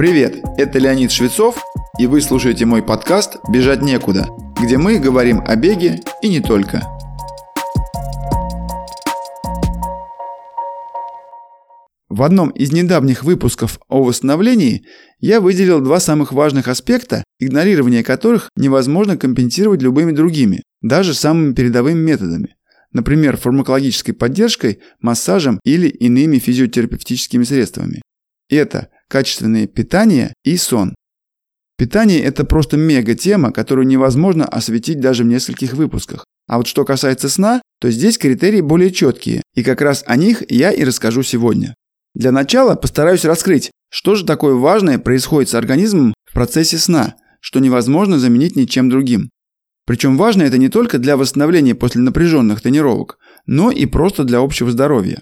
Привет, это Леонид Швецов, и вы слушаете мой подкаст «Бежать некуда», где мы говорим о беге и не только. В одном из недавних выпусков о восстановлении я выделил два самых важных аспекта, игнорирование которых невозможно компенсировать любыми другими, даже самыми передовыми методами. Например, фармакологической поддержкой, массажем или иными физиотерапевтическими средствами. Это качественное питание и сон. Питание – это просто мега-тема, которую невозможно осветить даже в нескольких выпусках. А вот что касается сна, то здесь критерии более четкие, и как раз о них я и расскажу сегодня. Для начала постараюсь раскрыть, что же такое важное происходит с организмом в процессе сна, что невозможно заменить ничем другим. Причем важно это не только для восстановления после напряженных тренировок, но и просто для общего здоровья.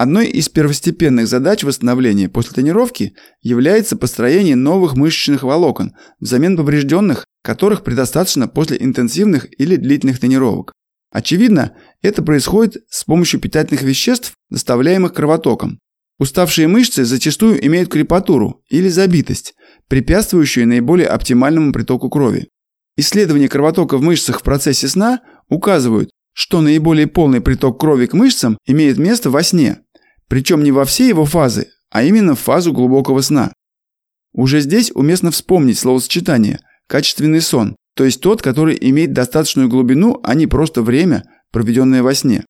Одной из первостепенных задач восстановления после тренировки является построение новых мышечных волокон взамен поврежденных, которых предостаточно после интенсивных или длительных тренировок. Очевидно, это происходит с помощью питательных веществ, доставляемых кровотоком. Уставшие мышцы зачастую имеют крепатуру или забитость, препятствующую наиболее оптимальному притоку крови. Исследования кровотока в мышцах в процессе сна указывают, что наиболее полный приток крови к мышцам имеет место во сне, причем не во все его фазы, а именно в фазу глубокого сна. Уже здесь уместно вспомнить словосочетание «качественный сон», то есть тот, который имеет достаточную глубину, а не просто время, проведенное во сне.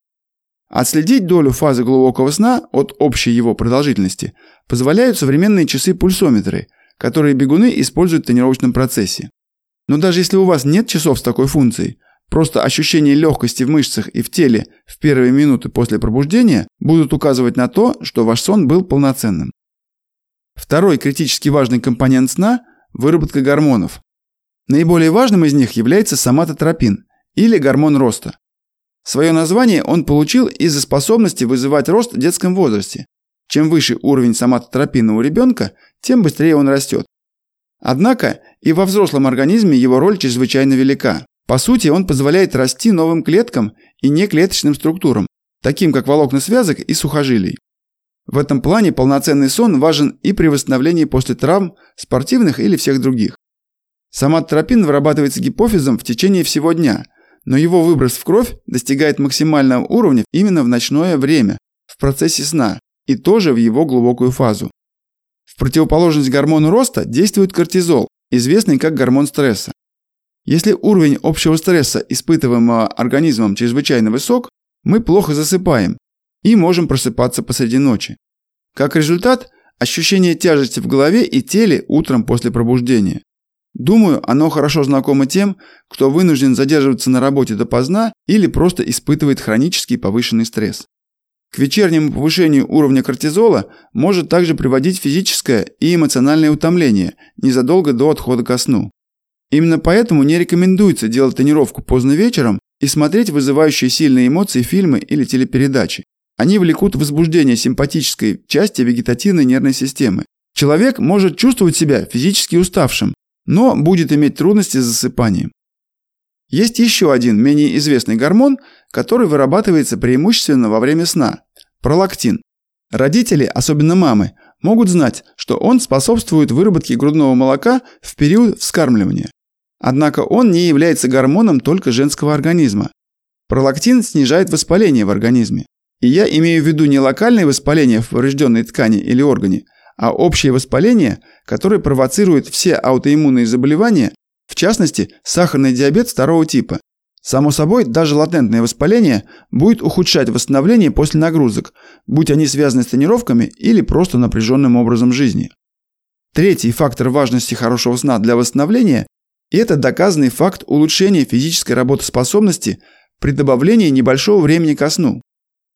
Отследить долю фазы глубокого сна от общей его продолжительности позволяют современные часы-пульсометры, которые бегуны используют в тренировочном процессе. Но даже если у вас нет часов с такой функцией, Просто ощущение легкости в мышцах и в теле в первые минуты после пробуждения будут указывать на то, что ваш сон был полноценным. Второй критически важный компонент сна – выработка гормонов. Наиболее важным из них является соматотропин или гормон роста. Свое название он получил из-за способности вызывать рост в детском возрасте. Чем выше уровень соматотропина у ребенка, тем быстрее он растет. Однако и во взрослом организме его роль чрезвычайно велика. По сути, он позволяет расти новым клеткам и неклеточным структурам, таким как волокна связок и сухожилий. В этом плане полноценный сон важен и при восстановлении после травм, спортивных или всех других. Соматотропин вырабатывается гипофизом в течение всего дня, но его выброс в кровь достигает максимального уровня именно в ночное время, в процессе сна, и тоже в его глубокую фазу. В противоположность гормону роста действует кортизол, известный как гормон стресса. Если уровень общего стресса, испытываемого организмом, чрезвычайно высок, мы плохо засыпаем и можем просыпаться посреди ночи. Как результат, ощущение тяжести в голове и теле утром после пробуждения. Думаю, оно хорошо знакомо тем, кто вынужден задерживаться на работе допоздна или просто испытывает хронический повышенный стресс. К вечернему повышению уровня кортизола может также приводить физическое и эмоциональное утомление незадолго до отхода ко сну. Именно поэтому не рекомендуется делать тренировку поздно вечером и смотреть вызывающие сильные эмоции фильмы или телепередачи. Они влекут возбуждение симпатической части вегетативной нервной системы. Человек может чувствовать себя физически уставшим, но будет иметь трудности с засыпанием. Есть еще один менее известный гормон, который вырабатывается преимущественно во время сна – пролактин. Родители, особенно мамы, могут знать, что он способствует выработке грудного молока в период вскармливания. Однако он не является гормоном только женского организма. Пролактин снижает воспаление в организме. И я имею в виду не локальное воспаление в поврежденной ткани или органе, а общее воспаление, которое провоцирует все аутоиммунные заболевания, в частности, сахарный диабет второго типа. Само собой, даже латентное воспаление будет ухудшать восстановление после нагрузок, будь они связаны с тренировками или просто напряженным образом жизни. Третий фактор важности хорошего сна для восстановления и это доказанный факт улучшения физической работоспособности при добавлении небольшого времени ко сну.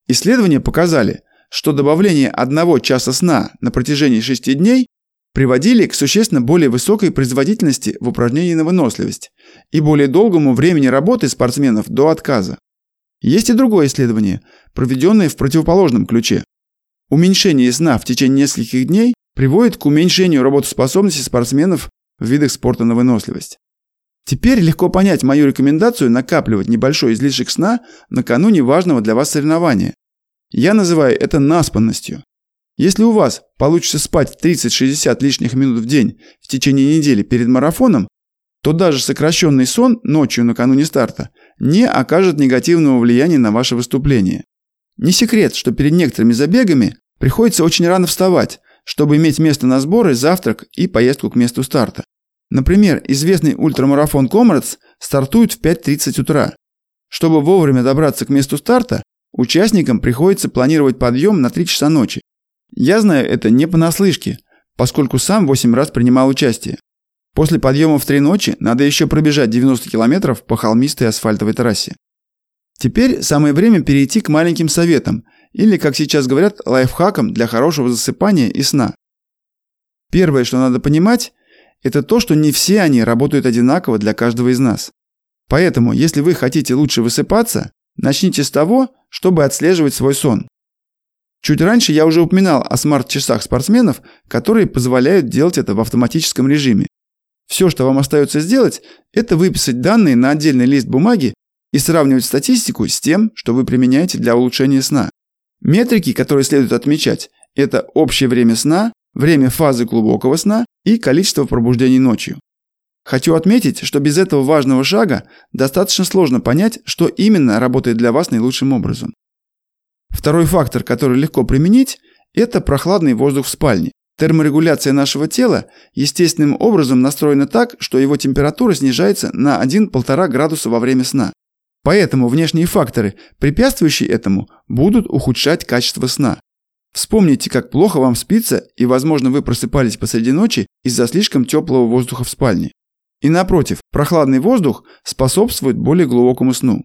Исследования показали, что добавление одного часа сна на протяжении 6 дней приводили к существенно более высокой производительности в упражнении на выносливость и более долгому времени работы спортсменов до отказа. Есть и другое исследование, проведенное в противоположном ключе. Уменьшение сна в течение нескольких дней приводит к уменьшению работоспособности спортсменов в видах спорта на выносливость. Теперь легко понять мою рекомендацию накапливать небольшой излишек сна накануне важного для вас соревнования. Я называю это наспанностью. Если у вас получится спать 30-60 лишних минут в день в течение недели перед марафоном, то даже сокращенный сон ночью накануне старта не окажет негативного влияния на ваше выступление. Не секрет, что перед некоторыми забегами приходится очень рано вставать, чтобы иметь место на сборы, завтрак и поездку к месту старта. Например, известный ультрамарафон Комрадс стартует в 5.30 утра. Чтобы вовремя добраться к месту старта, участникам приходится планировать подъем на 3 часа ночи. Я знаю это не понаслышке, поскольку сам 8 раз принимал участие. После подъема в 3 ночи надо еще пробежать 90 километров по холмистой асфальтовой трассе. Теперь самое время перейти к маленьким советам, или, как сейчас говорят, лайфхакам для хорошего засыпания и сна. Первое, что надо понимать, это то, что не все они работают одинаково для каждого из нас. Поэтому, если вы хотите лучше высыпаться, начните с того, чтобы отслеживать свой сон. Чуть раньше я уже упоминал о смарт-часах спортсменов, которые позволяют делать это в автоматическом режиме. Все, что вам остается сделать, это выписать данные на отдельный лист бумаги и сравнивать статистику с тем, что вы применяете для улучшения сна. Метрики, которые следует отмечать, это общее время сна, время фазы глубокого сна и количество пробуждений ночью. Хочу отметить, что без этого важного шага достаточно сложно понять, что именно работает для вас наилучшим образом. Второй фактор, который легко применить, это прохладный воздух в спальне. Терморегуляция нашего тела естественным образом настроена так, что его температура снижается на 1-1,5 градуса во время сна. Поэтому внешние факторы, препятствующие этому, будут ухудшать качество сна. Вспомните, как плохо вам спится, и, возможно, вы просыпались посреди ночи из-за слишком теплого воздуха в спальне. И напротив, прохладный воздух способствует более глубокому сну.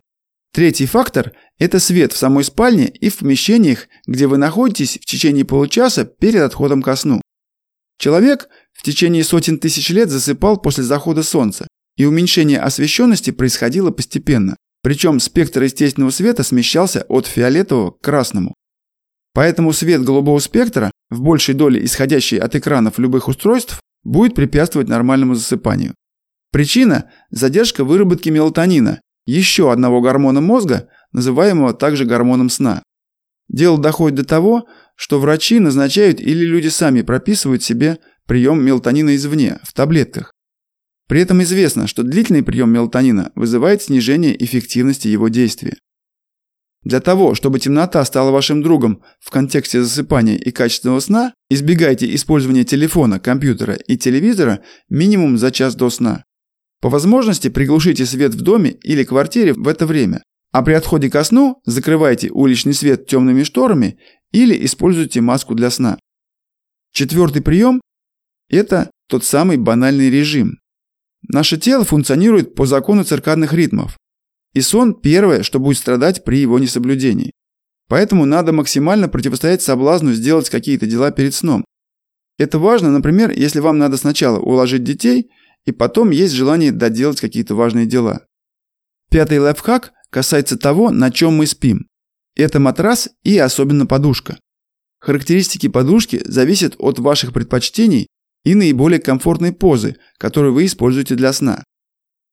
Третий фактор – это свет в самой спальне и в помещениях, где вы находитесь в течение получаса перед отходом ко сну. Человек в течение сотен тысяч лет засыпал после захода солнца, и уменьшение освещенности происходило постепенно. Причем спектр естественного света смещался от фиолетового к красному. Поэтому свет голубого спектра, в большей доле исходящий от экранов любых устройств, будет препятствовать нормальному засыпанию. Причина – задержка выработки мелатонина, еще одного гормона мозга, называемого также гормоном сна. Дело доходит до того, что врачи назначают или люди сами прописывают себе прием мелатонина извне, в таблетках. При этом известно, что длительный прием мелатонина вызывает снижение эффективности его действия. Для того, чтобы темнота стала вашим другом в контексте засыпания и качественного сна, избегайте использования телефона, компьютера и телевизора минимум за час до сна. По возможности приглушите свет в доме или квартире в это время, а при отходе ко сну закрывайте уличный свет темными шторами или используйте маску для сна. Четвертый прием – это тот самый банальный режим, Наше тело функционирует по закону циркадных ритмов. И сон – первое, что будет страдать при его несоблюдении. Поэтому надо максимально противостоять соблазну сделать какие-то дела перед сном. Это важно, например, если вам надо сначала уложить детей, и потом есть желание доделать какие-то важные дела. Пятый лайфхак касается того, на чем мы спим. Это матрас и особенно подушка. Характеристики подушки зависят от ваших предпочтений и наиболее комфортной позы, которую вы используете для сна.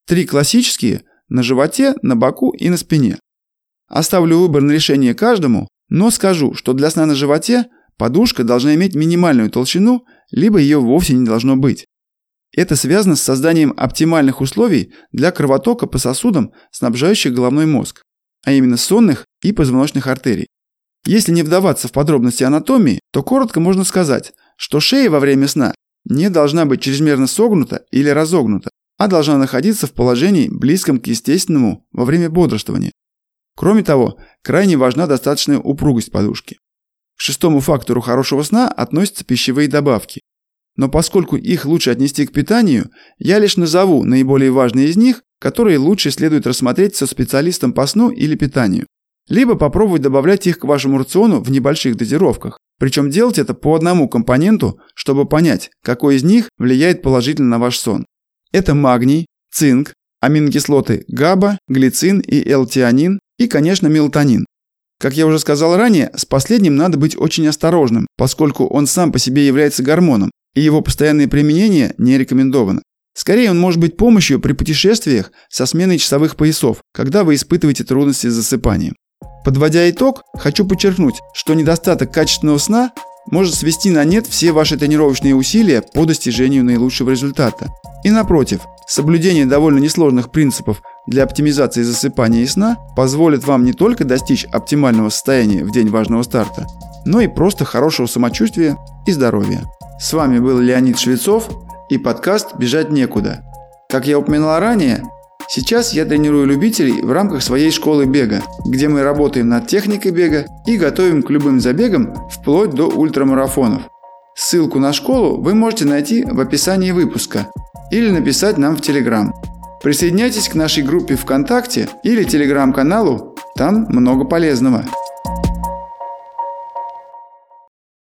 Три классические – на животе, на боку и на спине. Оставлю выбор на решение каждому, но скажу, что для сна на животе подушка должна иметь минимальную толщину, либо ее вовсе не должно быть. Это связано с созданием оптимальных условий для кровотока по сосудам, снабжающих головной мозг, а именно сонных и позвоночных артерий. Если не вдаваться в подробности анатомии, то коротко можно сказать, что шея во время сна не должна быть чрезмерно согнута или разогнута, а должна находиться в положении, близком к естественному во время бодрствования. Кроме того, крайне важна достаточная упругость подушки. К шестому фактору хорошего сна относятся пищевые добавки. Но поскольку их лучше отнести к питанию, я лишь назову наиболее важные из них, которые лучше следует рассмотреть со специалистом по сну или питанию. Либо попробовать добавлять их к вашему рациону в небольших дозировках, причем делать это по одному компоненту, чтобы понять, какой из них влияет положительно на ваш сон. Это магний, цинк, аминокислоты ГАБА, глицин и L-тианин и, конечно, мелатонин. Как я уже сказал ранее, с последним надо быть очень осторожным, поскольку он сам по себе является гормоном, и его постоянное применение не рекомендовано. Скорее, он может быть помощью при путешествиях со сменой часовых поясов, когда вы испытываете трудности с засыпанием. Подводя итог, хочу подчеркнуть, что недостаток качественного сна может свести на нет все ваши тренировочные усилия по достижению наилучшего результата. И напротив, соблюдение довольно несложных принципов для оптимизации засыпания и сна позволит вам не только достичь оптимального состояния в день важного старта, но и просто хорошего самочувствия и здоровья. С вами был Леонид Швецов и подкаст «Бежать некуда». Как я упоминал ранее, сейчас я тренирую любителей в рамках своей школы бега, где мы работаем над техникой бега и готовим к любым забегам вплоть до ультрамарафонов. Ссылку на школу вы можете найти в описании выпуска или написать нам в Телеграм. Присоединяйтесь к нашей группе ВКонтакте или Телеграм-каналу, там много полезного.